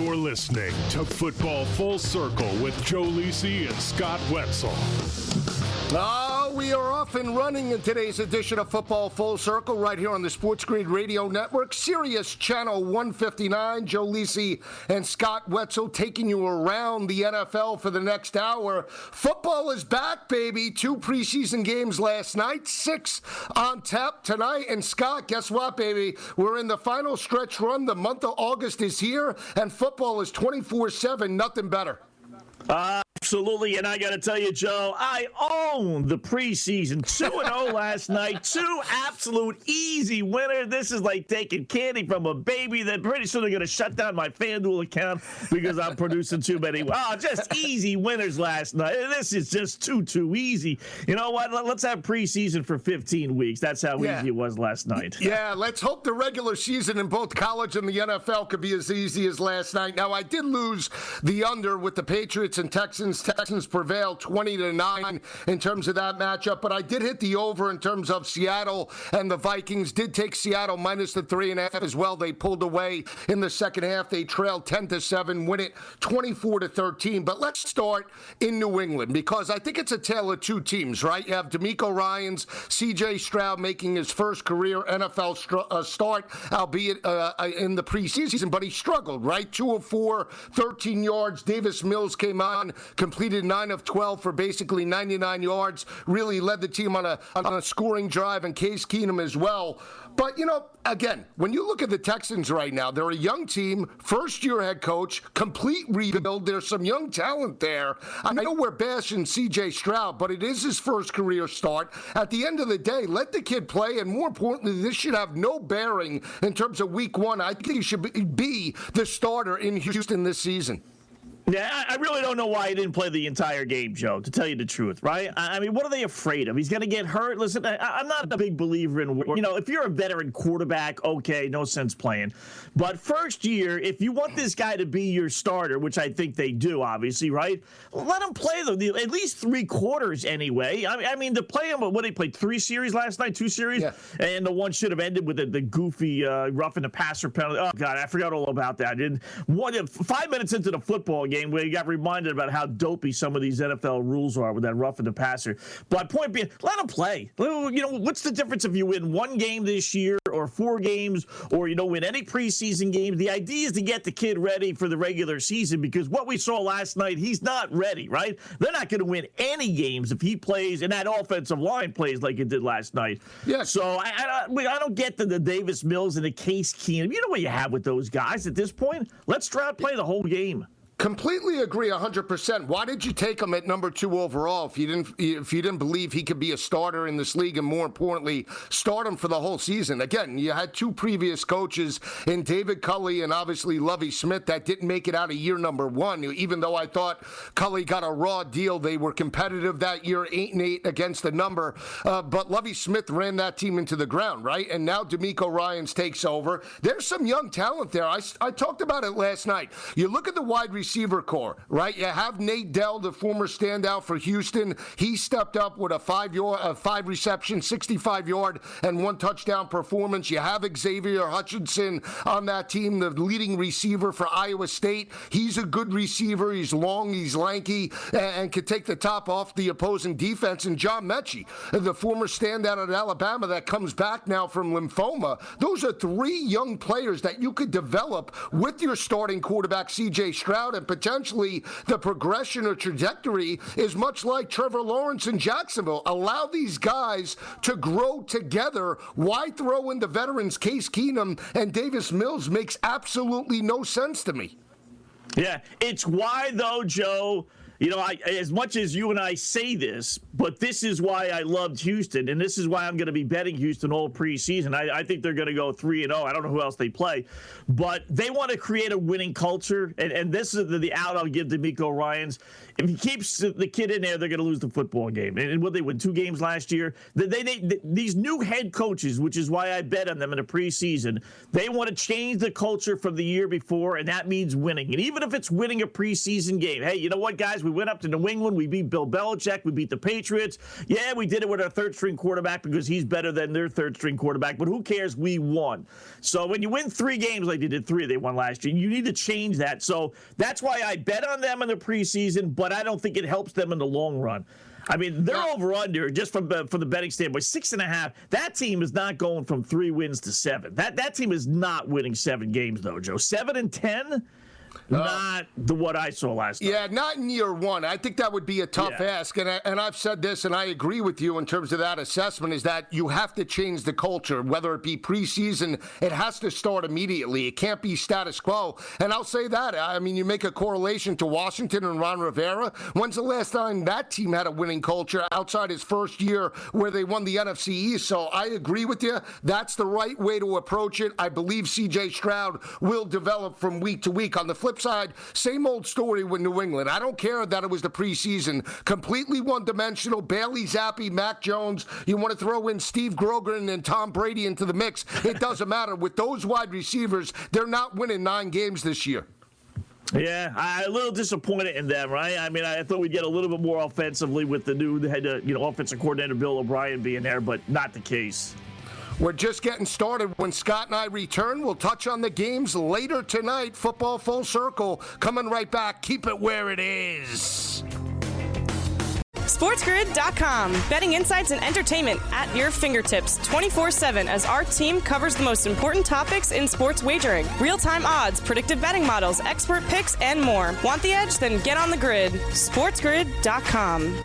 You're listening to Football Full Circle with Joe Lisi and Scott Wetzel. Oh, we are off and running in today's edition of Football Full Circle right here on the Sports Grid Radio Network, Sirius Channel 159. Joe Lisi and Scott Wetzel taking you around the NFL for the next hour. Football is back, baby. Two preseason games last night, six on tap tonight. And Scott, guess what, baby? We're in the final stretch run. The month of August is here, and football is 24 7. Nothing better. Uh, absolutely. And I got to tell you, Joe, I own the preseason 2 0 last night. Two absolute easy winners. This is like taking candy from a baby. That pretty soon they're going to shut down my FanDuel account because I'm producing too many. Oh, just easy winners last night. This is just too, too easy. You know what? Let's have preseason for 15 weeks. That's how yeah. easy it was last night. Yeah, let's hope the regular season in both college and the NFL could be as easy as last night. Now, I did lose the under with the Patriots and Texans. Texans prevail 20 to 9 in terms of that matchup, but I did hit the over in terms of Seattle and the Vikings. Did take Seattle minus the three and a half as well. They pulled away in the second half. They trailed 10 to 7, win it 24 to 13. But let's start in New England because I think it's a tale of two teams, right? You have DeMeco Ryans, CJ Stroud making his first career NFL uh, start, albeit uh, in the preseason, but he struggled, right? Two of four, 13 yards. Davis Mills came on, completed 9 of 12 for basically 99 yards, really led the team on a, on a scoring drive, and Case Keenum as well. But, you know, again, when you look at the Texans right now, they're a young team, first year head coach, complete rebuild. There's some young talent there. I know we're bashing CJ Stroud, but it is his first career start. At the end of the day, let the kid play, and more importantly, this should have no bearing in terms of week one. I think he should be the starter in Houston this season. Yeah, I really don't know why he didn't play the entire game, Joe, to tell you the truth, right? I mean, what are they afraid of? He's going to get hurt. Listen, I, am not a big believer in, you know, if you're a veteran quarterback, okay, no sense playing. But first year, if you want this guy to be your starter, which I think they do, obviously, right? Let him play them at least three quarters anyway. I mean, I mean to play him, what he played three series last night, two series, yeah. and the one should have ended with the, the goofy uh, roughing the passer penalty. Oh, God, I forgot all about that. I didn't, one, five minutes into the football game, game where you got reminded about how dopey some of these NFL rules are with that roughing the passer. But point being, let him play. You know, what's the difference if you win one game this year or four games or, you know, win any preseason games? The idea is to get the kid ready for the regular season because what we saw last night, he's not ready, right? They're not going to win any games if he plays and that offensive line plays like it did last night. Yeah. So I, I, I don't get the, the Davis Mills and the Case Keenum. You know what you have with those guys at this point? Let's try to play the whole game. Completely agree 100%. Why did you take him at number 2 overall if you didn't if you didn't believe he could be a starter in this league and more importantly start him for the whole season? Again, you had two previous coaches in David Culley and obviously Lovie Smith that didn't make it out of year number 1. Even though I thought Culley got a raw deal, they were competitive that year 8 and 8 against the number. Uh, but Lovie Smith ran that team into the ground, right? And now DeMeco Ryans takes over. There's some young talent there. I, I talked about it last night. You look at the wide receivers receiver core, right? You have Nate Dell, the former standout for Houston. He stepped up with a five yard, a five reception, 65 yard, and one touchdown performance. You have Xavier Hutchinson on that team, the leading receiver for Iowa State. He's a good receiver. He's long, he's lanky, and, and can take the top off the opposing defense. And John Metchie, the former standout at Alabama that comes back now from lymphoma. Those are three young players that you could develop with your starting quarterback, CJ Stroud, and potentially the progression or trajectory is much like Trevor Lawrence in Jacksonville. Allow these guys to grow together. Why throw in the veterans Case Keenum and Davis Mills makes absolutely no sense to me. Yeah, it's why though, Joe. You know, I, as much as you and I say this, but this is why I loved Houston, and this is why I'm going to be betting Houston all preseason. I, I think they're going to go three and zero. Oh. I don't know who else they play, but they want to create a winning culture, and, and this is the, the out I'll give DeMeco Ryans if he keeps the kid in there, they're going to lose the football game. And will they win two games last year? They, they, they, these new head coaches, which is why I bet on them in the preseason, they want to change the culture from the year before, and that means winning. And even if it's winning a preseason game, hey, you know what, guys? We went up to New England. We beat Bill Belichick. We beat the Patriots. Yeah, we did it with our third string quarterback because he's better than their third string quarterback. But who cares? We won. So when you win three games like they did three, they won last year. You need to change that. So that's why I bet on them in the preseason. But but I don't think it helps them in the long run. I mean, they're over under just from from the betting standpoint, six and a half. That team is not going from three wins to seven. That that team is not winning seven games though, Joe. Seven and ten. Uh, not the what I saw last year. Yeah, not in year one. I think that would be a tough yeah. ask, and I, and I've said this, and I agree with you in terms of that assessment. Is that you have to change the culture, whether it be preseason, it has to start immediately. It can't be status quo. And I'll say that. I mean, you make a correlation to Washington and Ron Rivera. When's the last time that team had a winning culture outside his first year where they won the NFC East? So I agree with you. That's the right way to approach it. I believe C.J. Stroud will develop from week to week. On the flip side, same old story with New England. I don't care that it was the preseason. Completely one dimensional. Bailey Zappe, Mac Jones. You want to throw in Steve Grogan and Tom Brady into the mix. It doesn't matter. With those wide receivers, they're not winning nine games this year. Yeah, I'm a little disappointed in them, right? I mean, I thought we'd get a little bit more offensively with the new head, uh, you know, offensive coordinator Bill O'Brien being there, but not the case. We're just getting started. When Scott and I return, we'll touch on the games later tonight. Football full circle. Coming right back. Keep it where it is. SportsGrid.com. Betting insights and entertainment at your fingertips 24 7 as our team covers the most important topics in sports wagering real time odds, predictive betting models, expert picks, and more. Want the edge? Then get on the grid. SportsGrid.com.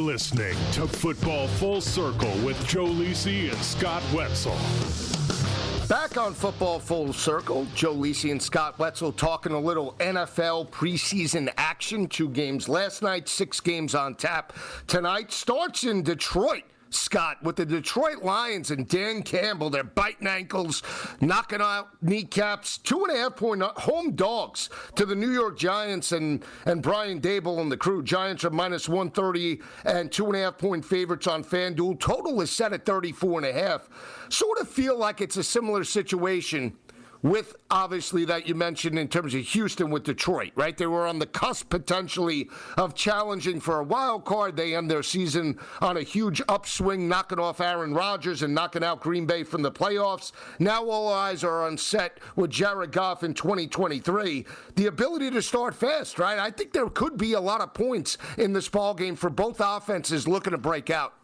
Listening to Football Full Circle with Joe Lisi and Scott Wetzel. Back on Football Full Circle, Joe Lisi and Scott Wetzel talking a little NFL preseason action. Two games last night, six games on tap. Tonight starts in Detroit. Scott, with the Detroit Lions and Dan Campbell. They're biting ankles, knocking out kneecaps. Two and a half point uh, home dogs to the New York Giants and, and Brian Daboll and the crew. Giants are minus 130 and two and a half point favorites on FanDuel. Total is set at 34 and a half. Sort of feel like it's a similar situation with obviously that you mentioned in terms of Houston with Detroit, right? They were on the cusp potentially of challenging for a wild card. They end their season on a huge upswing, knocking off Aaron Rodgers and knocking out Green Bay from the playoffs. Now all eyes are on set with Jared Goff in 2023. The ability to start fast, right? I think there could be a lot of points in this ball game for both offenses looking to break out.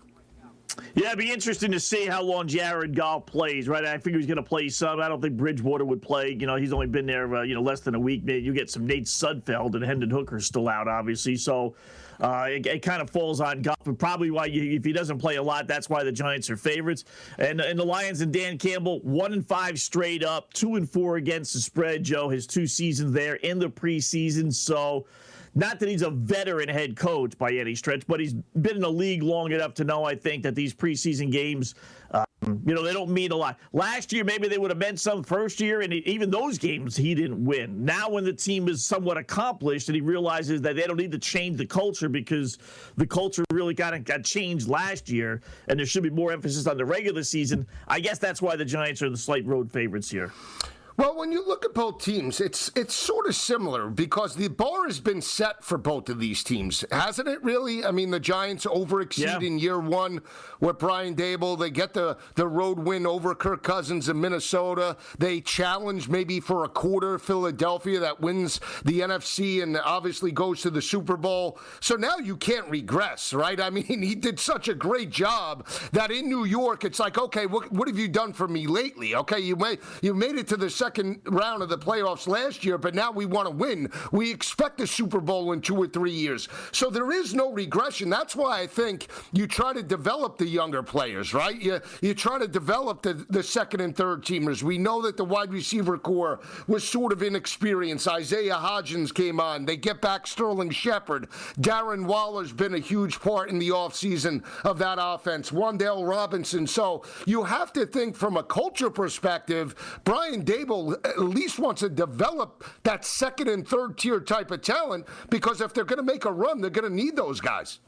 Yeah, it'd be interesting to see how long Jared Goff plays, right? I figure he's going to play some. I don't think Bridgewater would play. You know, he's only been there, uh, you know, less than a week. You get some Nate Sudfeld and Hendon Hooker still out, obviously. So uh, it, it, kind of falls on Goff. And probably why you, if he doesn't play a lot, that's why the Giants are favorites. And, and the Lions and Dan Campbell, one and five straight up, two and four against the spread. Joe, his two seasons there in the preseason. So. Not that he's a veteran head coach by any stretch, but he's been in the league long enough to know, I think, that these preseason games, um, you know, they don't mean a lot. Last year, maybe they would have meant some first year, and even those games he didn't win. Now, when the team is somewhat accomplished and he realizes that they don't need to change the culture because the culture really of got changed last year, and there should be more emphasis on the regular season, I guess that's why the Giants are the slight road favorites here. Well, when you look at both teams, it's it's sort of similar because the bar has been set for both of these teams, hasn't it? Really, I mean, the Giants overexceed yeah. in year one with Brian Daboll. They get the the road win over Kirk Cousins in Minnesota. They challenge maybe for a quarter Philadelphia that wins the NFC and obviously goes to the Super Bowl. So now you can't regress, right? I mean, he did such a great job that in New York, it's like, okay, what, what have you done for me lately? Okay, you made you made it to the second round of the playoffs last year, but now we want to win. We expect a Super Bowl in two or three years. So there is no regression. That's why I think you try to develop the younger players, right? You, you try to develop the, the second and third teamers. We know that the wide receiver core was sort of inexperienced. Isaiah Hodgins came on. They get back Sterling Shepard. Darren Waller's been a huge part in the offseason of that offense. Wan'Dale Robinson. So you have to think from a culture perspective, Brian At least wants to develop that second and third tier type of talent because if they're going to make a run, they're going to need those guys.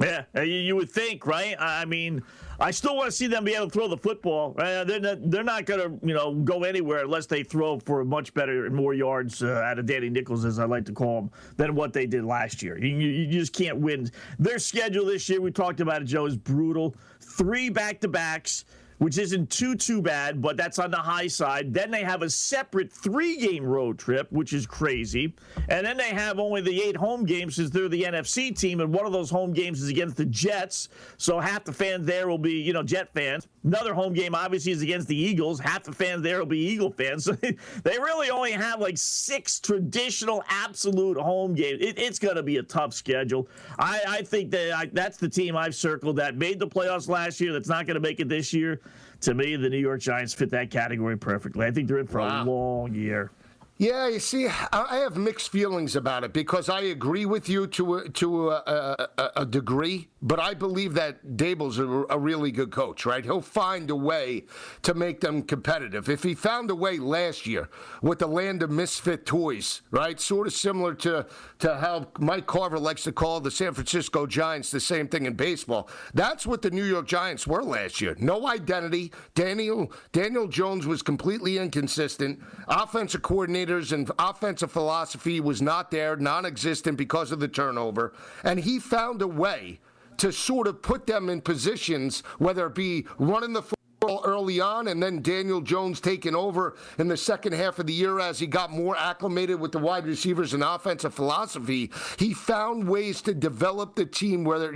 Yeah, uh, you would think, right? I mean, I still want to see them be able to throw the football. Uh, they're not, they're not going to, you know, go anywhere unless they throw for much better and more yards uh, out of Danny Nichols, as I like to call him, than what they did last year. You, you just can't win. Their schedule this year, we talked about it, Joe, is brutal. Three back to backs which isn't too too bad, but that's on the high side. Then they have a separate three-game road trip, which is crazy, and then they have only the eight home games since they're the NFC team, and one of those home games is against the Jets. So half the fans there will be, you know, Jet fans. Another home game obviously is against the Eagles. Half the fans there will be Eagle fans. So they really only have like six traditional absolute home games. It, it's going to be a tough schedule. I, I think that I, that's the team I've circled that made the playoffs last year. That's not going to make it this year to me, the New York Giants fit that category perfectly. I think they're in for wow. a long year. Yeah, you see, I have mixed feelings about it because I agree with you to a, to a, a, a degree, but I believe that Daboll's a, a, really good coach, right? He'll find a way to make them competitive. If he found a way last year with the land of misfit toys, right? Sort of similar to, to how Mike Carver likes to call the San Francisco Giants the same thing in baseball. That's what the New York Giants were last year. No identity. Daniel Daniel Jones was completely inconsistent. Offensive coordinator and offensive philosophy was not there, non existent because of the turnover. And he found a way to sort of put them in positions, whether it be running the early on, and then Daniel Jones taking over in the second half of the year as he got more acclimated with the wide receivers and offensive philosophy. He found ways to develop the team where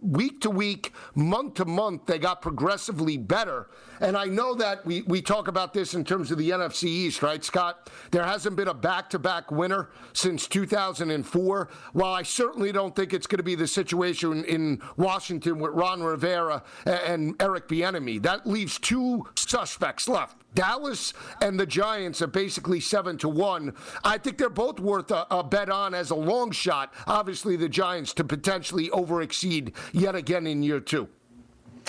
week to week, month to month, they got progressively better. And I know that we, we talk about this in terms of the NFC East, right, Scott? There hasn't been a back to back winner since 2004. While I certainly don't think it's going to be the situation in Washington with Ron Rivera and Eric Bieniemy, that leaves two suspects left. Dallas and the Giants are basically seven to one. I think they're both worth a, a, bet on as a long shot. Obviously, the Giants to potentially overexceed yet again in year two.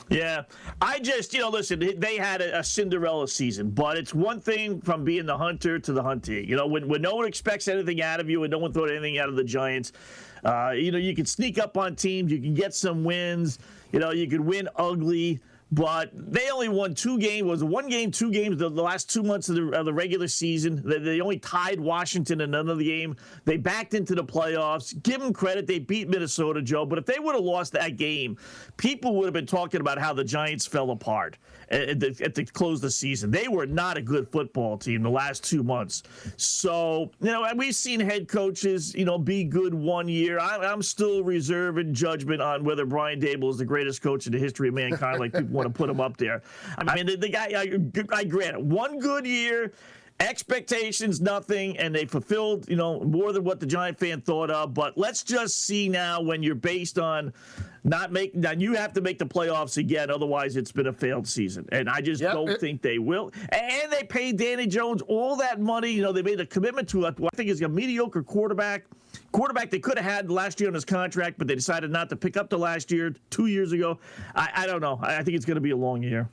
Yeah, I just, you know, listen, they had a, a, Cinderella season, but it's one thing from being the hunter to the hunted. You know, when, when no one expects anything out of you and no one thought anything out of the Giants, uh, you know, you can sneak up on teams, you can get some wins, you know, you could win ugly but they only won two games. Was one game, two games the, the last two months of the, of the regular season. They, they, only tied Washington in another game. They backed into the playoffs. Give them credit; they beat Minnesota, Joe. But if they would have lost that game, people would have been talking about how the Giants fell apart at the, at the close of the season. They were not a good football team the last two months. So you know, we've seen head coaches, you know, be good one year. I, am still reserving judgment on whether Brian Daboll is the greatest coach in the history of mankind. Like people want to put him up there. I mean, the, the guy, I, I grant it, one good year expectations nothing and they fulfilled you know more than what the giant fan thought of but let's just see now when you're based on not make now you have to make the playoffs again otherwise it's been a failed season and i just yep, don't it, think they will and they paid danny jones all that money you know they made a commitment to I think is a mediocre quarterback quarterback they could have had last year on his contract but they decided not to pick up the last year two years ago. I, I don't know. I, I think it's going to be a long year.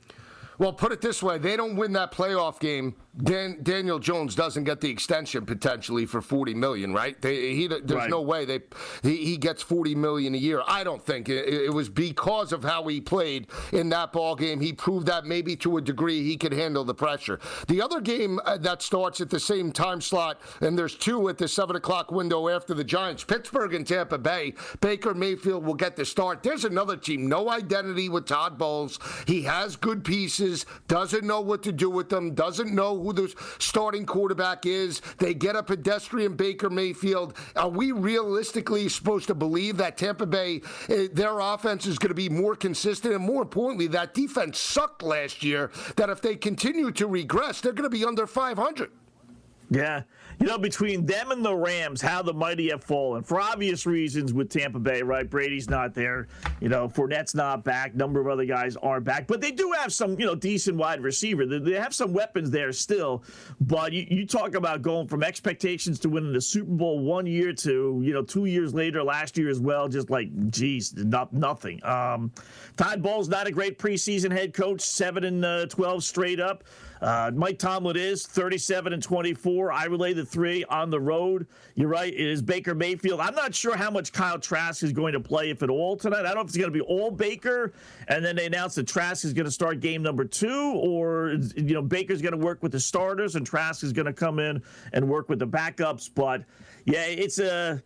Well, put it this way: they don't win that playoff game. Dan, Daniel Jones doesn't get the extension potentially for forty million, right? They, he, there's right. no way they he, he, gets forty million a year. I don't think it, it, was because of how he played in that ball game. He proved that maybe to a degree he could handle the pressure. The other game uh, that starts at the same time slot, and there's two at the seven o'clock window after the Giants, Pittsburgh and Tampa Bay. Baker Mayfield will get the start. There's another team, no identity with Todd Bowles. He has good pieces doesn't know what to do with them, doesn't know who the starting quarterback is. They get a pedestrian Baker Mayfield. Are we realistically supposed to believe that Tampa Bay, eh, their offense is going to be more consistent? And more importantly, that defense sucked last year, that if they continue to regress, they're going to be under 500. Yeah. You know, between them and the Rams, how the mighty have fallen for obvious reasons with Tampa Bay, right? Brady's not there. You know, Fournette's not back. Number of other guys aren't back. But they do have some, you know, decent wide receiver. They have some weapons there still. But you, you talk about going from expectations to winning the Super Bowl one year to, you know, two years later, last year as well, just like, geez, not, nothing. Um, Todd Bowles not a great preseason head coach, 7 and uh, 12 straight up. Uh, Mike Tomlin is 37 and 24. I relay the three on the road. You're right. It is Baker Mayfield. I'm not sure how much Kyle Trask is going to play, if at all, tonight. I don't know if it's going to be all Baker, and then they announce that Trask is going to start game number two, or you know Baker's going to work with the starters and Trask is going to come in and work with the backups. But yeah, it's a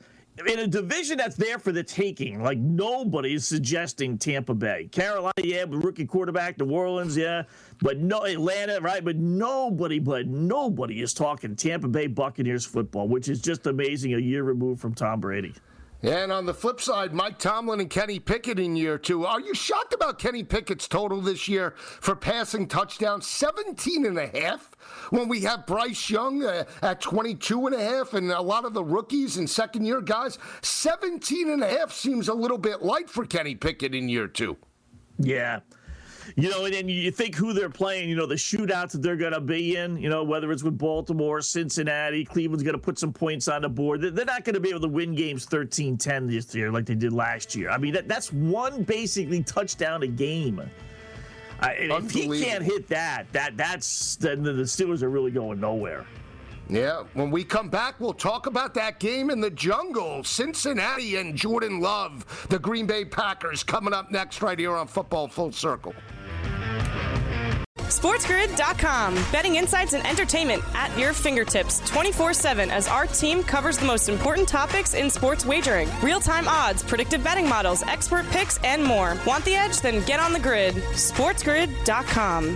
in a division that's there for the taking, like nobody is suggesting Tampa Bay. Carolina, yeah, rookie quarterback, New Orleans, yeah, but no Atlanta, right? But nobody, but nobody is talking Tampa Bay Buccaneers football, which is just amazing a year removed from Tom Brady. And on the flip side, Mike Tomlin and Kenny Pickett in year two. Are you shocked about Kenny Pickett's total this year for passing touchdowns? 17 and a half when we have Bryce Young uh, at 22 and a half and a lot of the rookies and second year guys. 17 and a half seems a little bit light for Kenny Pickett in year two. Yeah. You know, and then you think who they're playing, you know, the shootouts that they're going to be in, you know, whether it's with Baltimore, Cincinnati, Cleveland's going to put some points on the board. They're not going to be able to win games 13 10 this year like they did last year. I mean, that, that's one basically touchdown a game. if he can't hit that, that that's then the Steelers are really going nowhere. Yeah, when we come back, we'll talk about that game in the jungle. Cincinnati and Jordan Love, the Green Bay Packers, coming up next right here on Football Full Circle. SportsGrid.com. Betting insights and entertainment at your fingertips 24 7 as our team covers the most important topics in sports wagering real time odds, predictive betting models, expert picks, and more. Want the edge? Then get on the grid. SportsGrid.com.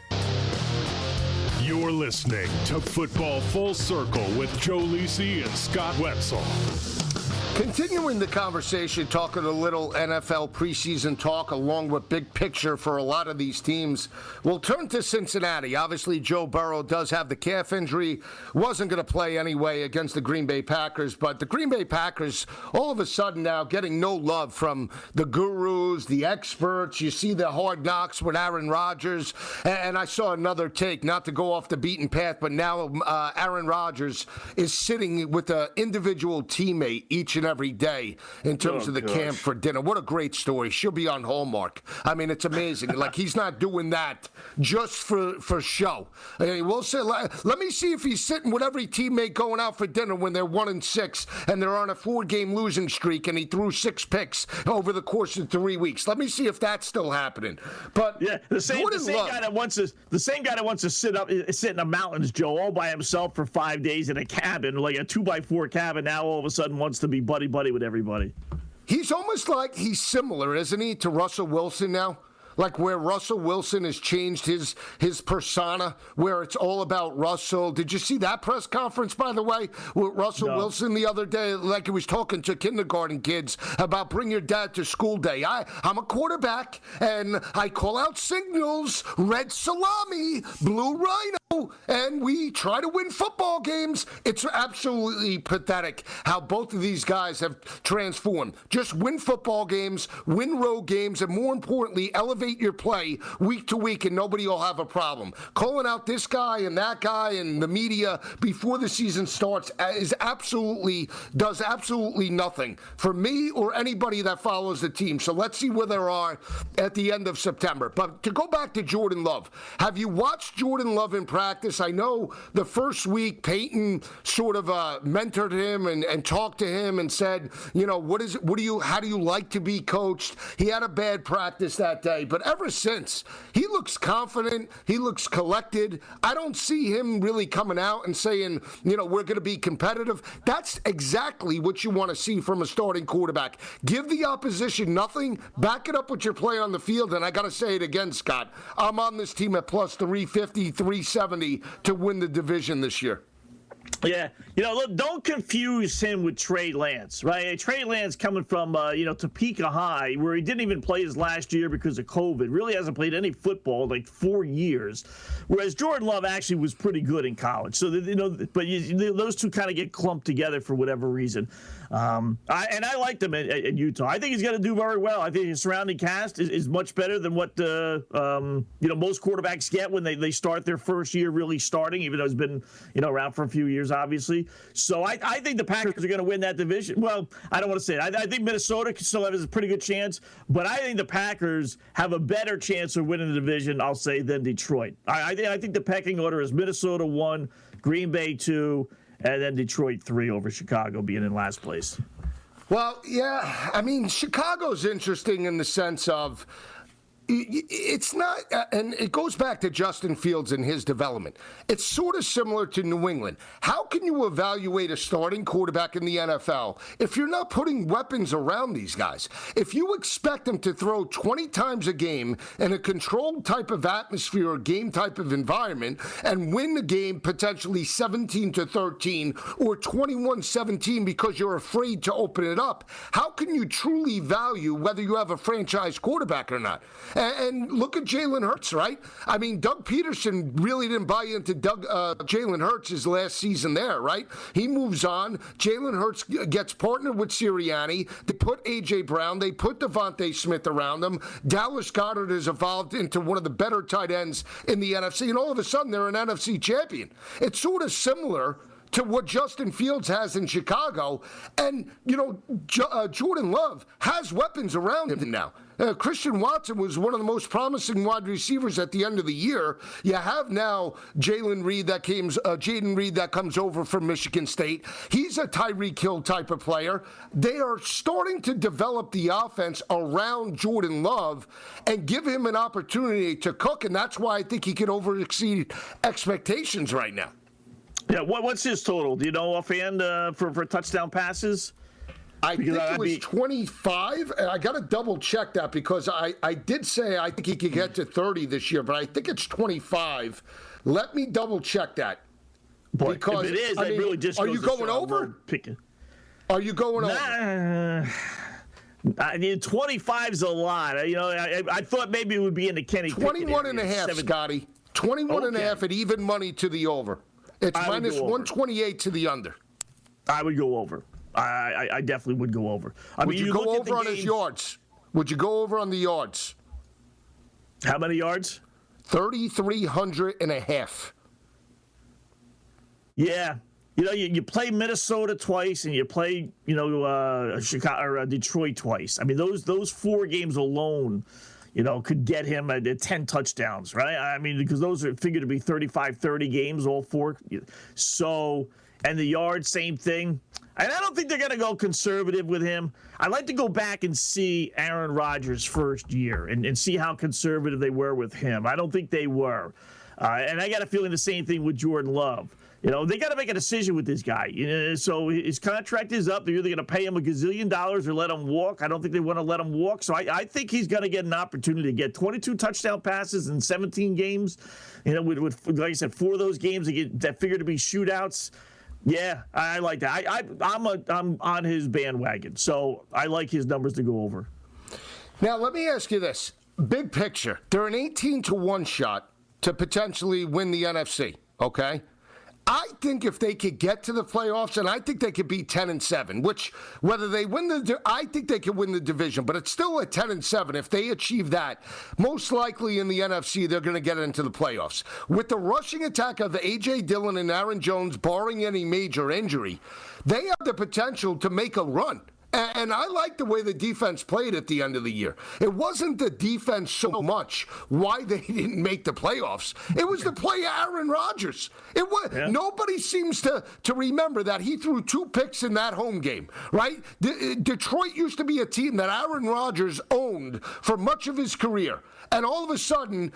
You're listening to Football Full Circle with Joe Lisi and Scott Wetzel. Continuing the conversation, talking a little NFL preseason talk along with big picture for a lot of these teams. We'll turn to Cincinnati. Obviously, Joe Burrow does have the calf injury, wasn't going to play anyway against the Green Bay Packers, but the Green Bay Packers all of a sudden now getting no love from the gurus, the experts. You see the hard knocks with Aaron Rodgers, and I saw another take, not to go off the beaten path, but now uh, Aaron Rodgers is sitting with an individual teammate each and every day in terms Oh, of the gosh. camp for dinner. What a great story. She'll be on Hallmark. I mean, it's amazing. like he's not doing that just for for show. I mean, we'll say, let, let me see if he's sitting with every teammate going out for dinner when they're one and six and they're on a four game losing streak and he threw six picks over the course of three weeks. Let me see if that's still happening. But Yeah, the same, the same guy that wants to the same guy that wants to sit up uh, sit in the mountains, Joe, all by himself for five days in a cabin, like a two by four cabin. Now all of a sudden wants to be buddy buddy with everybody. He's almost like he's similar, isn't he, to Russell Wilson now? Like where Russell Wilson has changed his his persona, where it's all about Russell. Did you see that press conference, by the way, with Russell No. Wilson the other day? Like he was talking to kindergarten kids about bring your dad to school day. I I'm a quarterback and I call out signals, red salami, blue rhino, and we try to win football games. It's absolutely pathetic how both of these guys have transformed. Just win football games, win road games, and more importantly, elevate your play week to week, and nobody will have a problem. Calling out this guy and that guy and the media before the season starts is absolutely does absolutely nothing for me or anybody that follows the team. So let's see where they are at the end of September. But to go back to Jordan Love, have you watched Jordan Love in practice? I know the first week Peyton sort of uh, mentored him and, and talked to him and said, you know, what is what do you how do you like to be coached? He had a bad practice that day, but ever since he looks confident, he looks collected. I don't see him really coming out and saying, you know, we're going to be competitive. That's exactly what you want to see from a starting quarterback. Give the opposition nothing, back it up with your play on the field. And I got to say it again, Scott. I'm on this team at plus 350, 370 to win the division this year. Yeah, you know, look, don't confuse him with Trey Lance, right? Trey Lance coming from uh, you know Topeka High, where he didn't even play his last year because of COVID. Really hasn't played any football in like four years. Whereas Jordan Love actually was pretty good in college. So you know, but you, those two kind of get clumped together for whatever reason. Um, I, and I liked him at, at Utah. I think he's going to do very well. I think his surrounding cast is, is much better than what uh, um, you know most quarterbacks get when they, they start their first year really starting, even though it's been you know around for a few years, obviously. So I, I think the Packers are going to win that division. Well, I don't want to say it. I, I think Minnesota still has a pretty good chance, but I think the Packers have a better chance of winning the division. I'll say than Detroit. I, I think I think the pecking order is Minnesota one, Green Bay two, and then Detroit three over Chicago being in last place. Well, yeah. I mean, Chicago's interesting in the sense of it's not, uh, and it goes back to Justin Fields and his development. It's sort of similar to New England. How can you evaluate a starting quarterback in the NFL if you're not putting weapons around these guys? If you expect them to throw 20 times a game in a controlled type of atmosphere or game type of environment and win the game potentially 17 to 13 or 21 17 because you're afraid to open it up, how can you truly value whether you have a franchise quarterback or not? And, and look at Jalen Hurts, right? I mean, Doug Pederson really didn't buy into Doug uh, Jalen Hurts his last season there, right? He moves on. Jalen Hurts gets partnered with Sirianni. They put A.J. Brown. They put DeVonta Smith around them. Dallas Goedert has evolved into one of the better tight ends in the NFC, and all of a sudden they're an NFC champion. It's sort of similar to what Justin Fields has in Chicago. And, you know, J- uh, Jordan Love has weapons around him now. Uh, Christian Watson was one of the most promising wide receivers at the end of the year. You have now Jalen Reed that came, uh, Jayden Reed that comes over from Michigan State. He's a Tyreek Hill type of player. They are starting to develop the offense around Jordan Love and give him an opportunity to cook, and that's why I think he can over exceed expectations right now. Yeah, what, what's his total? Do you know offhand uh, for for touchdown passes? I because think it was be... 25. I got to double check that because I, I did say I think he could get to 30 this year, but I think it's 25. Let me double check that. Boy, because if it is, I mean, really just are you going over? Picking. Are you going nah, over? I mean, 25 is a lot. You know, I, I, thought maybe it would be in the Kenny 21 and a half, Seven. Scotty. 21 okay. and a half at even money to the over. It's minus 128 to the under. I would go over. I, I, I definitely would go over. I would mean, you, you go over on games, his yards? Would you go over on the yards? How many yards? 3,300 and a half. Yeah. You know, you, you play Minnesota twice and you play, you know, uh, Chicago or uh, Detroit twice. I mean, those those four games alone – you know, could get him at, 10 touchdowns, right? I mean, because those are figured to be 35, 30 games, all four. So, and the yard, same thing. And I don't think they're going to go conservative with him. I'd like to go back and see Aaron Rodgers' first year and, and see how conservative they were with him. I don't think they were. Uh, and I got a feeling the same thing with Jordan Love. You know, they got to make a decision with this guy. You know, so his contract is up. They're either going to pay him a gazillion dollars or let him walk. I don't think they want to let him walk. So I, I think he's going to get an opportunity to get 22 touchdown passes in 17 games. You know, with, with like I said, four of those games that, get, that figure to be shootouts. Yeah, I like that. I, I I'm a I'm on his bandwagon, so I like his numbers to go over. Now let me ask you this: big picture, they're an 18 to one shot to potentially win the NFC. Okay, I think if they could get to the playoffs, and I think they could be ten and seven, which whether they win the, I think they could win the division, but it's still a ten and seven. If they achieve that, most likely in the NFC they're going to get into the playoffs. With the rushing attack of AJ Dillon and Aaron Jones, barring any major injury, they have the potential to make a run. And I like the way the defense played at the end of the year. It wasn't the defense so much why they didn't make the playoffs. It was the play Aaron Rodgers. It was yeah. nobody seems to to remember that he threw two picks in that home game, right? De- uh, Detroit used to be a team that Aaron Rodgers owned for much of his career. And all of a sudden,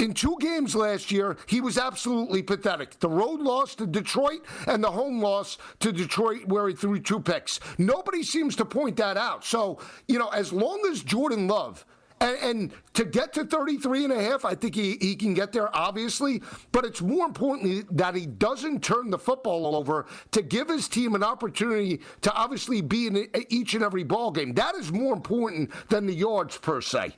in two games last year, he was absolutely pathetic. The road loss to Detroit and the home loss to Detroit, where he threw two picks. Nobody seems to point that out. So, you know, as long as Jordan Love and, to get to 33 and a half, I think he, he can get there, obviously. But it's more importantly that he doesn't turn the football over to give his team an opportunity to obviously be in each and every ball game. That is more important than the yards per se.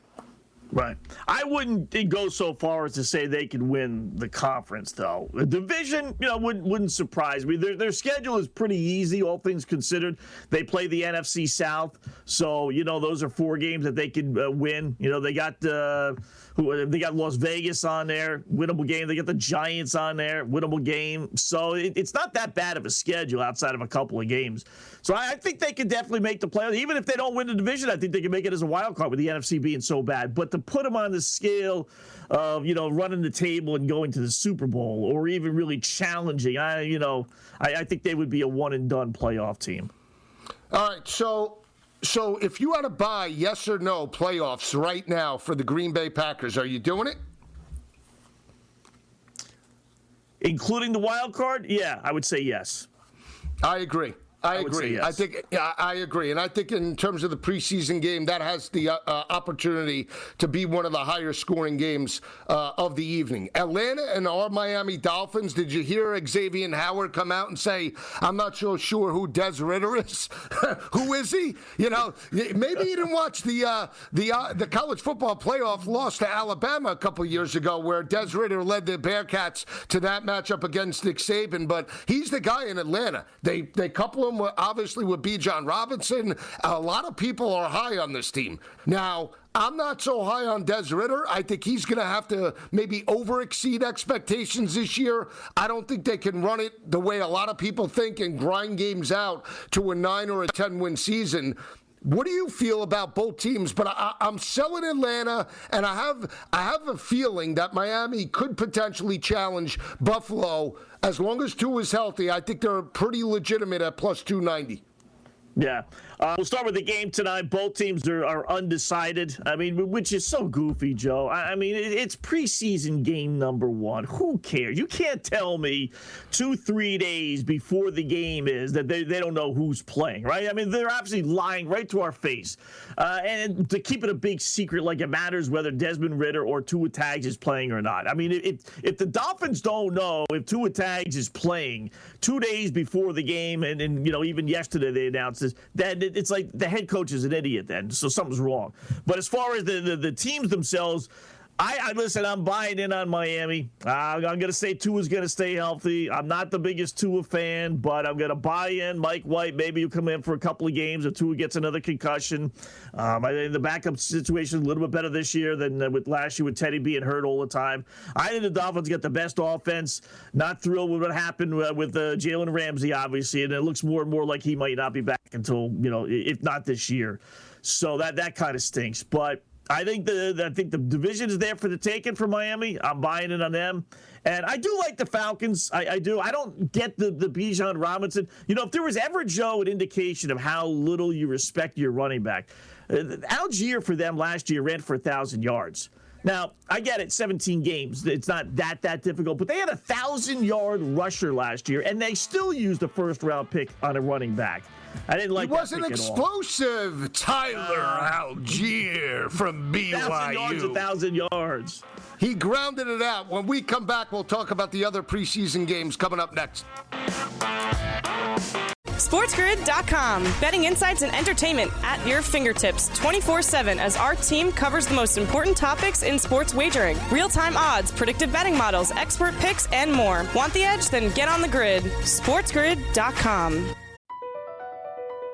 Right. I wouldn't go so far as to say they could win the conference, though. The division, you know, wouldn't wouldn't surprise me. Their their schedule is pretty easy, all things considered. They play the NFC South, so you know those are four games that they could uh, win. You know, they got. Uh, who they got Las Vegas on there, winnable game. They got the Giants on there, winnable game. So it, it's not that bad of a schedule outside of a couple of games. So I, I think they can definitely make the playoffs. Even if they don't win the division, I think they can make it as a wild card with the NFC being so bad. But to put them on the scale of you know running the table and going to the Super Bowl or even really challenging, I you know I, I think they would be a one and done playoff team. All right, so so if you had to buy yes or no playoffs right now for the Green Bay Packers, are you doing it? Including the wild card? Yeah, I would say yes. I agree. I, I agree. Yes. I think yeah, I agree, and I think in terms of the preseason game, that has the uh, uh, opportunity to be one of the higher scoring games uh, of the evening. Atlanta and our Miami Dolphins. Did you hear Xavier Howard come out and say, "I'm not so sure who Des Ridder is. who is he? You know, maybe he didn't watch the uh, the uh, the college football playoff loss to Alabama a couple years ago, where Des Ridder led the Bearcats to that matchup against Nick Saban. But he's the guy in Atlanta. They they couple with, obviously with Bijan Robinson. A lot of people are high on this team now. I'm not so high on Des Ridder. I think he's going to have to maybe over exceed expectations this year. I don't think they can run it the way a lot of people think and grind games out to a nine or a 10 win season. What do you feel about both teams? But I, am selling Atlanta, and I have I have a feeling that Miami could potentially challenge Buffalo as long as Tua is healthy. I think they're pretty legitimate at plus two ninety. Yeah. Uh, we'll start with the game tonight. Both teams are, are undecided. I mean, which is so goofy, Joe. I, I mean, it, it's preseason game number one. Who cares? You can't tell me two, three days before the game is that they, they don't know who's playing, right? I mean, they're obviously lying right to our face. Uh, and to keep it a big secret, like it matters whether Desmond Ridder or Tua Tags is playing or not. I mean, if, if the Dolphins don't know if Tua Tags is playing two days before the game, and, and you know, even yesterday they announced this, that it's like the head coach is an idiot then, so something's wrong. But as far as the, the, the teams themselves, I, I, listen. I'm buying in on Miami. Uh, I'm going to say Tua is going to stay healthy. I'm not the biggest Tua fan, but I'm going to buy in. Mike White, maybe you come in for a couple of games if Tua gets another concussion. Um, I think the backup situation is a little bit better this year than uh, with last year with Teddy being hurt all the time. I think the Dolphins get the best offense. Not thrilled with what happened uh, with uh, Jalen Ramsey, obviously, and it looks more and more like he might not be back until you know, if not this year. So that that kind of stinks, but. I think the I think the division is there for the taking for Miami. I'm buying it on them. And I do like the Falcons. I, I, do. I don't get the the Bijan Robinson. You know, if there was ever Joe an indication of how little you respect your running back, uh, Allgeier for them last year ran for a thousand yards. Now I get it, 17 games. It's not that that difficult, but they had a thousand yard rusher last year, and they still used a first round pick on a running back. I didn't like. He was an explosive Tyler uh, Allgeier from BYU. Thousand yards, a thousand yards. He grounded it out. When we come back, we'll talk about the other preseason games coming up next. SportsGrid.com. Betting insights and entertainment at your fingertips 24 7 as our team covers the most important topics in sports wagering real time odds, predictive betting models, expert picks, and more. Want the edge? Then get on the grid. SportsGrid.com.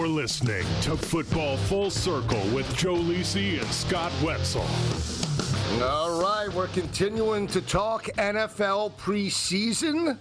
You're listening to Football Full Circle with Joe Lisi and Scott Wetzel. All right, we're continuing to talk NFL preseason.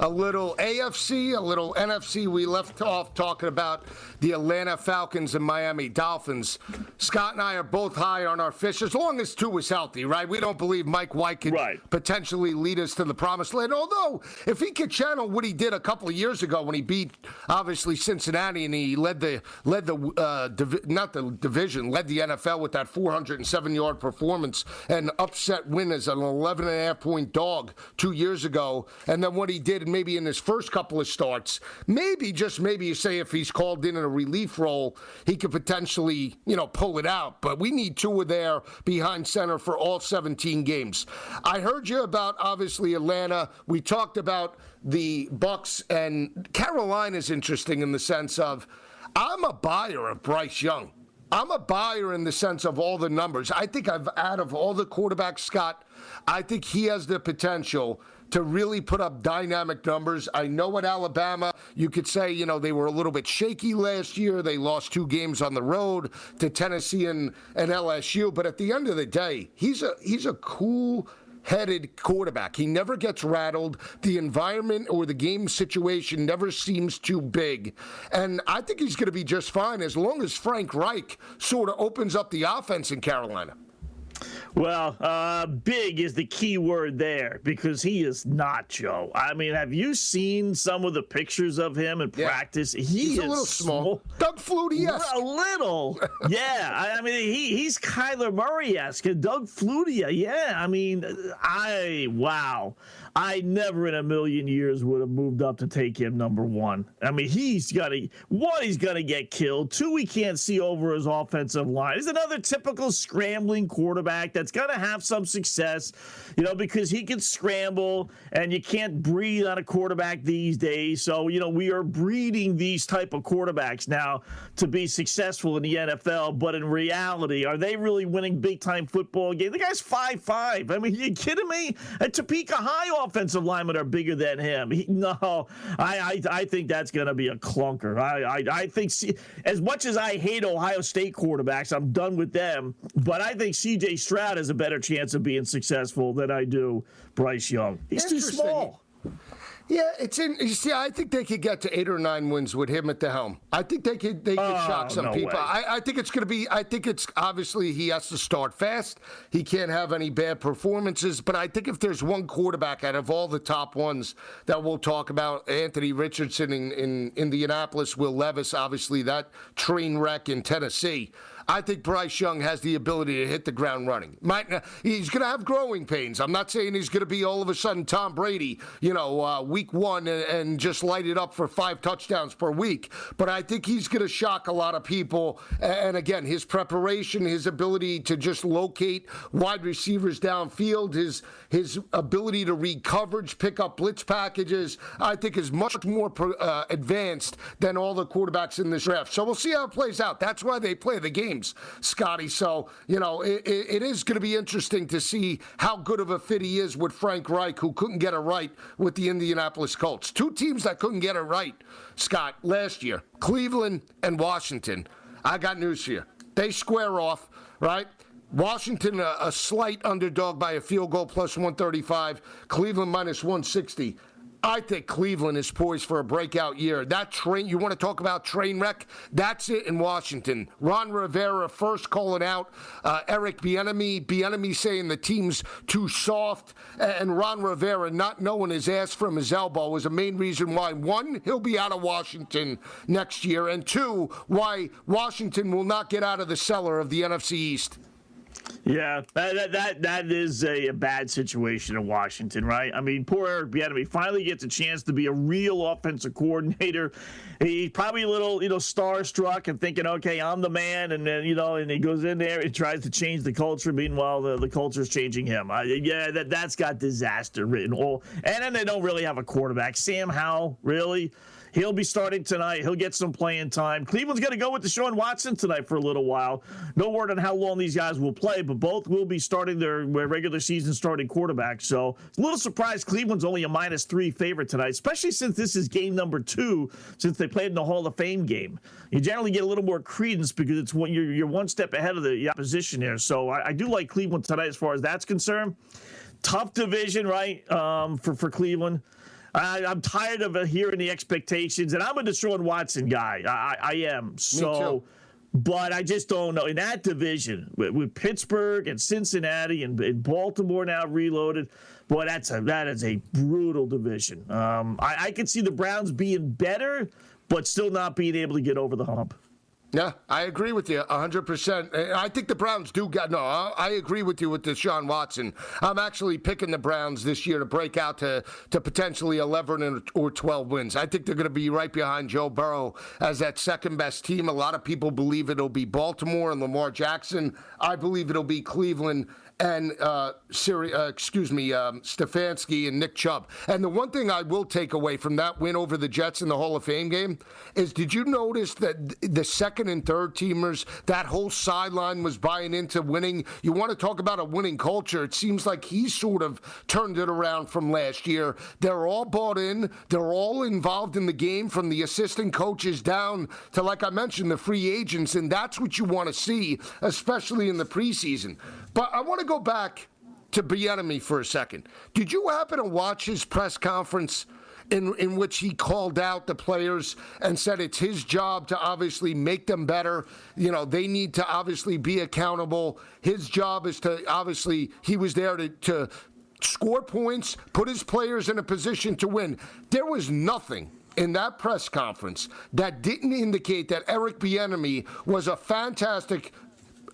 A little AFC, a little NFC. We left off talking about the Atlanta Falcons and Miami Dolphins. Scott and I are both high on our fish as long as Tua is healthy, right? We don't believe Mike White could right. potentially lead us to the promised land. Although, if he could channel what he did a couple of years ago when he beat obviously Cincinnati and he led the led the uh, divi- not the division, led the NFL with that 407 yard performance and upset win as an 11 and a half point dog two years ago, and then what he did maybe in his first couple of starts, maybe just maybe you say if he's called in in a relief role, he could potentially you know pull it out. But we need Tua there behind center for all 17 games. I heard you about obviously Atlanta. We talked about the Bucks and Carolina is interesting in the sense of I'm a buyer of Bryce Young. I'm a buyer in the sense of all the numbers. I think I've out of all the quarterbacks, Scott, I think he has the potential to really put up dynamic numbers. I know at Alabama, you could say, you know, they were a little bit shaky last year. They lost two games on the road to Tennessee and, and LSU. But at the end of the day, he's a he's a cool headed quarterback. He never gets rattled. The environment or the game situation never seems too big. And I think he's going to be just fine as long as Frank Reich sort of opens up the offense in Carolina. Well, uh, big is the key word there because he is not Joe. I mean, have you seen some of the pictures of him in yeah. practice? He he's is a little small. small. Doug Flutie esque. A little. yeah. I, I, mean, he, he's Kyler Murray esque. Doug Flutie. Yeah. I mean, I, wow. I never in a million years would have moved up to take him number one. I mean, he's got to, one, he's to get killed. Two, we can't see over his offensive line. He's another typical scrambling quarterback that's to have some success, you know, because he can scramble and you can't breathe on a quarterback these days. So, you know, we are breeding these type of quarterbacks now to be successful in the NFL. But in reality, are they really winning big time football games? The guy's five five. I mean, you kidding me? At Topeka High offensive linemen are bigger than him. He, no, I, I, I think that's going to be a clunker. I, I, I think C, as much as I hate Ohio State quarterbacks, I'm done with them. But I think C.J. Stroud has a better chance of being successful than I do Bryce Young. He's too small. Yeah, it's in. You see, I think they could get to eight or nine wins with him at the helm. I think they could. They could oh, shock some no people. I, I, think it's going to be. I think it's obviously he has to start fast. He can't have any bad performances. But I think if there's one quarterback out of all the top ones that we'll talk about, Anthony Richardson in, in Indianapolis, Will Levis, obviously that train wreck in Tennessee. I think Bryce Young has the ability to hit the ground running. Might he's going to have growing pains. I'm not saying he's going to be all of a sudden Tom Brady, you know, uh, week one and, and, just light it up for five touchdowns per week. But I think he's going to shock a lot of people. And again, his preparation, his ability to just locate wide receivers downfield, his his ability to read coverage, pick up blitz packages, I think is much more uh, advanced than all the quarterbacks in this draft. So we'll see how it plays out. That's why they play the game games, Scotty. So, you know, it, it is going to be interesting to see how good of a fit he is with Frank Reich, who couldn't get it right with the Indianapolis Colts. Two teams that couldn't get it right, Scott, last year Cleveland and Washington. I got news for you. They square off, right? Washington, a, a, slight underdog by a field goal plus 135. Cleveland minus 160. I think Cleveland is poised for a breakout year. That train, you want to talk about train wreck? That's it in Washington. Ron Rivera first calling out uh, Eric Bieniemy. Bieniemy saying the team's too soft, and Ron Rivera not knowing his ass from his elbow was a main reason why one he'll be out of Washington next year, and two why Washington will not get out of the cellar of the NFC East. Yeah, that that that is a, a, bad situation in Washington, right? I mean, poor Eric Bieniemy finally gets a chance to be a real offensive coordinator. He's probably a little, you know, starstruck and thinking, okay, I'm the man, and then you know, and he goes in there and tries to change the culture. Meanwhile, the the culture's changing him. Uh, yeah, that that's got disaster written all, and then they don't really have a quarterback. Sam Howell, really. He'll be starting tonight. He'll get some playing time. Cleveland's going to go with Deshaun Watson tonight for a little while. No word on how long these guys will play, but both will be starting their regular season starting quarterback. So a little surprised Cleveland's only a minus three favorite tonight, especially since this is game number two since they played in the Hall of Fame game. You generally get a little more credence because it's one, you're, you're one step ahead of the opposition here. So I, I do like Cleveland tonight as far as that's concerned. Tough division, right, um, for, for Cleveland. I, am tired of hearing the expectations, and I'm a Deshaun Watson guy. I, I am. So, but I just don't know. In that division, with, with Pittsburgh and Cincinnati and, and, Baltimore now reloaded, boy, that's a that is a brutal division. Um, I, I can see the Browns being better, but still not being able to get over the hump. Yeah, I agree with you 100%. I think the Browns do got, no, I agree with you with Deshaun Watson. I'm actually picking the Browns this year to break out to, to potentially 11 or 12 wins. I think they're going to be right behind Joe Burrow as that second best team. A lot of people believe it'll be Baltimore and Lamar Jackson. I believe it'll be Cleveland and uh, Siri, uh, excuse me, um, Stefanski and Nick Chubb. And the one thing I will take away from that win over the Jets in the Hall of Fame game is, did you notice that the second and third teamers, that whole sideline was buying into winning? You want to talk about a winning culture? It seems like he sort of turned it around from last year. They're all bought in. They're all involved in the game, from the assistant coaches down to, like I mentioned, the free agents, and that's what you want to see, especially in the preseason. But I want to go back to Bieniemy for a second. Did you happen to watch his press conference? In, in which he called out the players and said it's his job to obviously make them better. You know, they need to obviously be accountable. His job is to obviously, he was there to, to score points, put his players in a position to win. There was nothing in that press conference that didn't indicate that Eric Bieniemy was a fantastic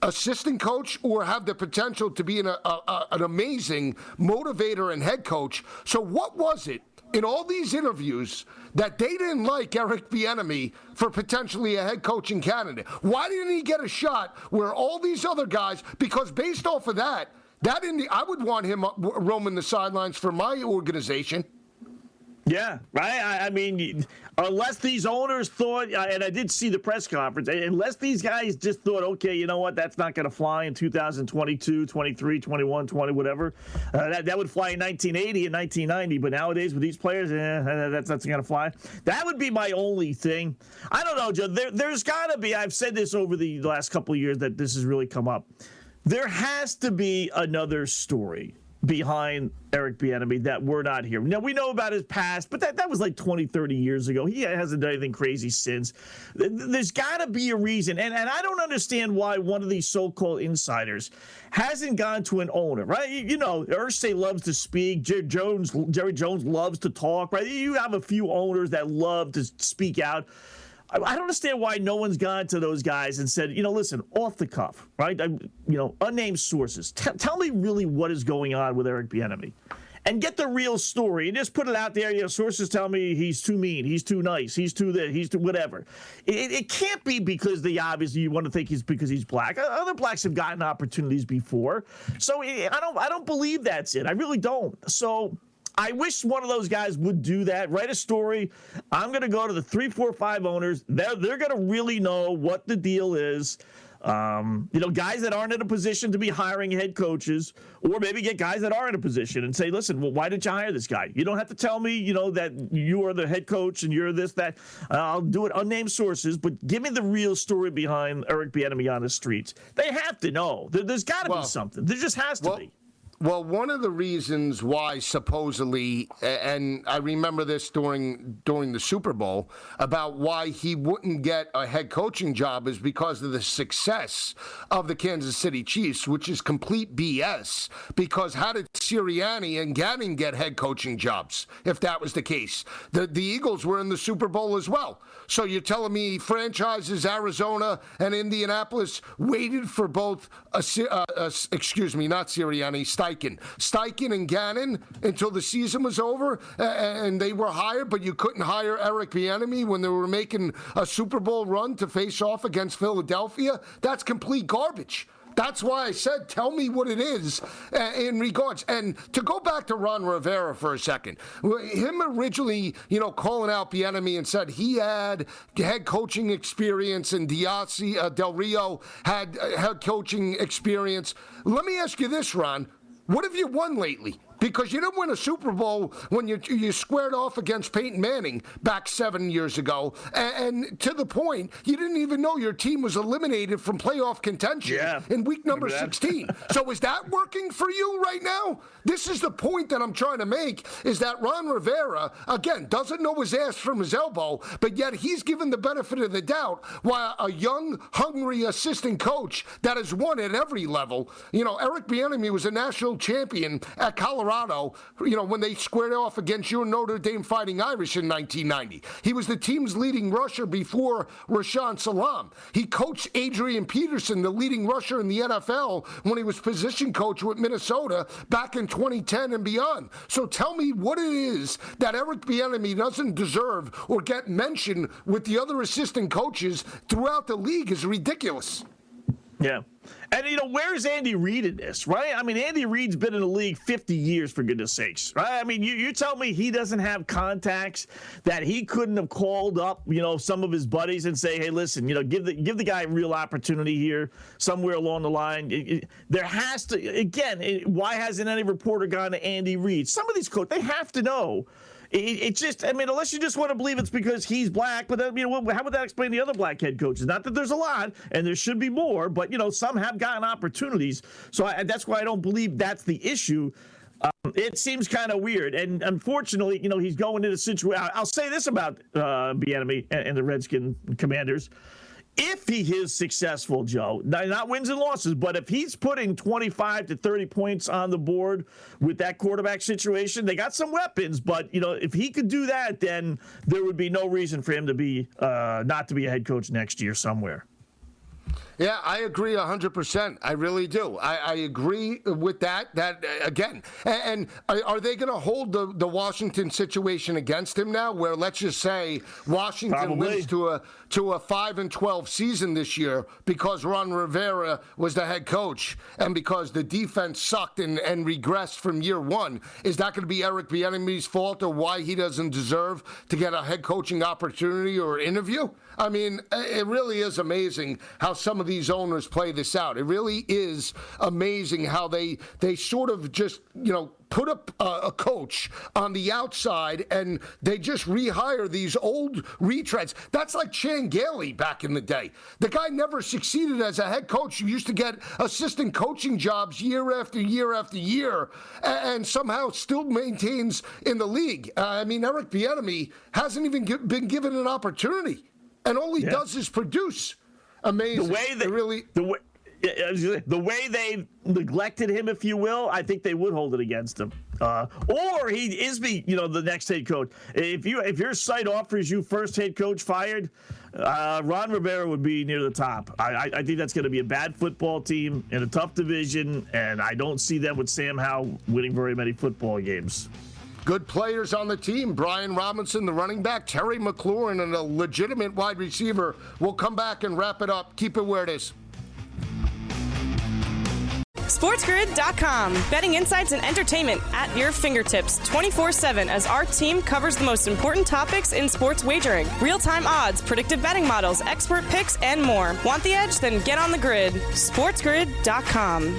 assistant coach or have the potential to be an, a, a, an amazing motivator and head coach. So, what was it in all these interviews that they didn't like Eric Bieniemy for potentially a head coaching candidate? Why didn't he get a shot where all these other guys? Because based off of that, that in the, I would want him roaming the sidelines for my organization. Yeah, right. I, I, mean, unless these owners thought, uh, and I did see the press conference, unless these guys just thought, okay, you know what, that's not going to fly in 2022, 23, 21, 20, whatever. Uh, that, that would fly in 1980 and 1990, but nowadays with these players, eh, that's not going to fly. That would be my only thing. I don't know, Joe. There, there's got to be, I've said this over the last couple of years that this has really come up. There has to be another story behind Eric Bieniemy that we're not here. Now we know about his past, but that, that was like 20, 30 years ago. He hasn't done anything crazy since. There's got to be a reason, and and I don't understand why one of these so-called insiders hasn't gone to an owner, right? You know, Irsay loves to speak. Jones, Jerry Jones loves to talk, right? You have a few owners that love to speak out. I don't understand why no one's gone to those guys and said, you know, listen, off the cuff, right? I, you know, unnamed sources. T- tell me really what is going on with Eric Bieniemy, and get the real story and just put it out there. You know, sources tell me he's too mean, he's too nice, he's too this, he's too whatever. It, it can't be because the obviously you want to think he's because he's black. Other blacks have gotten opportunities before, so eh, I don't I don't believe that's it. I really don't. So I wish one of those guys would do that. Write a story. I'm going to go to the three, four, five owners. They're they're going to really know what the deal is. Um, you know, guys that aren't in a position to be hiring head coaches, or maybe get guys that are in a position and say, listen, well, why didn't you hire this guy? You don't have to tell me, you know, that you are the head coach and you're this, that. Uh, I'll do it unnamed sources, but give me the real story behind Eric Bieniemy on the streets. They have to know. There, has got to well, be something. There just has to well, be. Well, one of the reasons why supposedly, and I remember this during during the Super Bowl about why he wouldn't get a head coaching job is because of the success of the Kansas City Chiefs, which is complete BS. Because how did Sirianni and Gannon get head coaching jobs if that was the case? The the Eagles were in the Super Bowl as well. So you're telling me franchises Arizona and Indianapolis waited for both a, uh, a, excuse me, not Sirianni, Steichen. Steichen and Gannon until the season was over and they were hired, but you couldn't hire Eric Bieniemy when they were making a Super Bowl run to face off against Philadelphia. That's complete garbage. That's why I said, tell me what it is uh, in regards. And to go back to Ron Rivera for a second, him originally, you know, calling out Bieniemy and said he had head coaching experience and Diasi, uh, Del Rio had uh, head coaching experience. Let me ask you this, Ron. What have you won lately? Because you didn't win a Super Bowl when you you squared off against Peyton Manning back seven years ago, and, and to the point you didn't even know your team was eliminated from playoff contention yeah. in week number 16. so is that working for you right now? This is the point that I'm trying to make: is that Ron Rivera again doesn't know his ass from his elbow, but yet he's given the benefit of the doubt while a young, hungry assistant coach that has won at every level. You know, Eric Bieniemy was a national champion at Colorado. You know, when they squared off against your Notre Dame Fighting Irish in 1990, he was the team's leading rusher before Rashaan Salaam. He coached Adrian Peterson, the leading rusher in the NFL, when he was position coach with Minnesota back in 2010 and beyond. So tell me what it is that Eric Bieniemy doesn't deserve or get mentioned with the other assistant coaches throughout the league is ridiculous. Yeah. And you know, where's Andy Reid in this, right? I mean, Andy Reid's been in the league 50 years, for goodness sakes, right? I mean, you, you tell me he doesn't have contacts that he couldn't have called up, you know, some of his buddies and say, hey, listen, you know, give the give the guy a real opportunity here somewhere along the line. It, it, there has to, again, it, why hasn't any reporter gone to Andy Reid? Some of these coaches, they have to know it's just, I mean, unless you just want to believe it's because he's black, but then, you know, how would that explain the other black head coaches? Not that there's a lot, and there should be more, but you know, some have gotten opportunities. So I, that's why I don't believe that's the issue. Um, it seems kind of weird, and unfortunately, you know, he's going into a situation. I'll say this about uh, Bieniemy and, and the Redskin Commanders if he is successful, Joe, not wins and losses, but if he's putting 25 to 30 points on the board with that quarterback situation, they got some weapons, but you know, if he could do that, then there would be no reason for him to be uh, not to be a head coach next year somewhere. Yeah, I agree 100%. I really do. I, I agree with that. That uh, again, and, and are they going to hold the, the Washington situation against him now? Where let's just say Washington Probably. wins to a to a five and 12 season this year because Ron Rivera was the head coach and because the defense sucked and, and regressed from year one. Is that going to be Eric Bieniemy's fault or why he doesn't deserve to get a head coaching opportunity or interview? I mean, it really is amazing how some of these owners play this out. It really is amazing how they they sort of just you know put up a, a, coach on the outside and they just rehire these old retreads. That's like Chan Gailey back in the day. The guy never succeeded as a head coach. He used to get assistant coaching jobs year after year after year and, and somehow still maintains in the league. Uh, I mean, Eric Bieniemy hasn't even been given an opportunity and all he yeah. does is produce. Amazing. The way that really the way the way they neglected him, if you will, I think they would hold it against him. Uh, or he is be, you know the next head coach. If you if your site offers you first head coach fired, uh, Ron Rivera would be near the top. I, I, I think that's going to be a bad football team in a tough division, and I don't see them with Sam Howell winning very many football games. Good players on the team. Brian Robinson, the running back, Terry McLaurin, and a legitimate wide receiver. We'll come back and wrap it up. Keep it where it is. SportsGrid.com. Betting insights and entertainment at your fingertips 24 7 as our team covers the most important topics in sports wagering real time odds, predictive betting models, expert picks, and more. Want the edge? Then get on the grid. SportsGrid.com.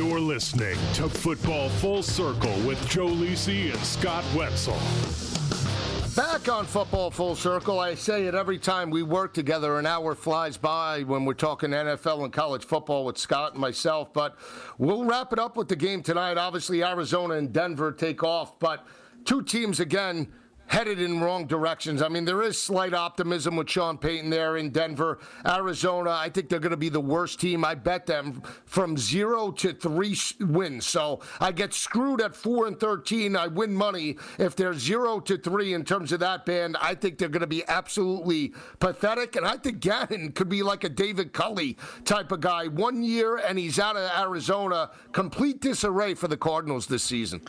You're listening to Football Full Circle with Joe Lisi and Scott Wetzel. Back on Football Full Circle, I say it every time we work together. An hour flies by when we're talking NFL and college football with Scott and myself. But we'll wrap it up with the game tonight. Obviously, Arizona and Denver take off, but two teams again headed in wrong directions. I mean, there is slight optimism with Sean Payton there in Denver. Arizona, I think they're going to be the worst team. I bet them from zero to three wins. So I get screwed at four and 13. I win money. If they're zero to three in terms of that band, I think they're going to be absolutely pathetic. And I think Gannon could be like a David Culley type of guy. One year and he's out of Arizona. Complete disarray for the Cardinals this season.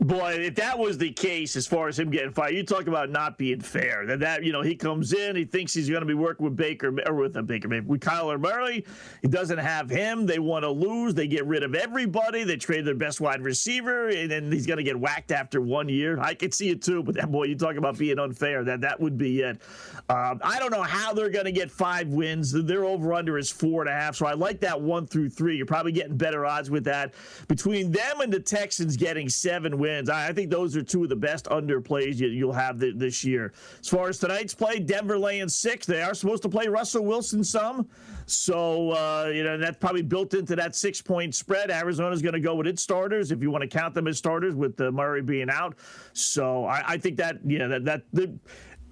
Boy, if that was the case, as far as him getting fired, you talk about not being fair. That that you know he comes in, he thinks he's going to be working with Baker or with a Baker, with Kyler Murray. He doesn't have him. They want to lose. They get rid of everybody. They trade their best wide receiver, and then he's going to get whacked after one year. I could see it too. But that boy, you talk about being unfair. That that would be it. Um, I don't know how they're going to get five wins. Their over under is four and a half. So I like that one through three. You're probably getting better odds with that. Between them and the Texans getting seven wins wins. I think those are two of the best underplays you'll have this year. As far as tonight's play, Denver laying six. They are supposed to play Russell Wilson some. So, uh, you know, that's probably built into that six point spread. Arizona's going to go with its starters, if you want to count them as starters, with uh, Murray being out. So I, I think that, yeah, that, that the,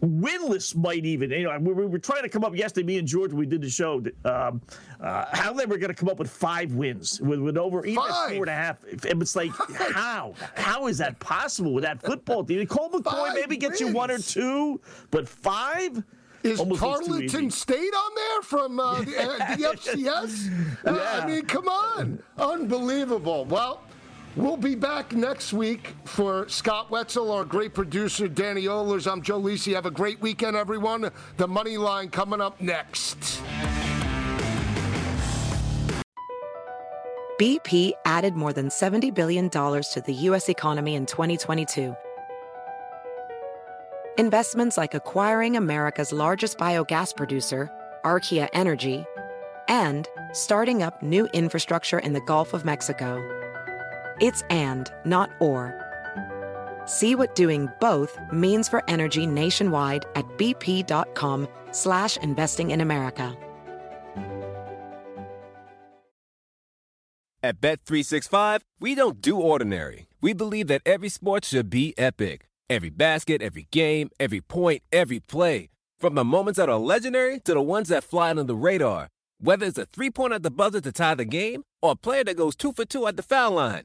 winless might even you know we were trying to come up yesterday me and george we did the show um, uh, how they were going to come up with five wins with, with over even five. four and a half it's like five. how how is that possible with that football team Colt McCoy maybe gets wins. you one or two but five is Almost Tarleton State on there from uh, the, uh, the FCS? yeah. Uh, I mean, come on. Unbelievable. Well, We'll be back next week for Scott Wetzel, our great producer, Danny Ohlers. I'm Joe Lisi. Have a great weekend, everyone. The money line coming up next. BP added more than $70 billion to the U.S. economy in 2022. Investments like acquiring America's largest biogas producer, Archaea Energy, and starting up new infrastructure in the Gulf of Mexico. It's and, not or. See what doing both means for energy nationwide at bp.com slash investing in America. At Bet365, we don't do ordinary. We believe that every sport should be epic. Every basket, every game, every point, every play. From the moments that are legendary to the ones that fly under the radar. Whether it's a three-pointer at the buzzer to tie the game or a player that goes two for two at the foul line.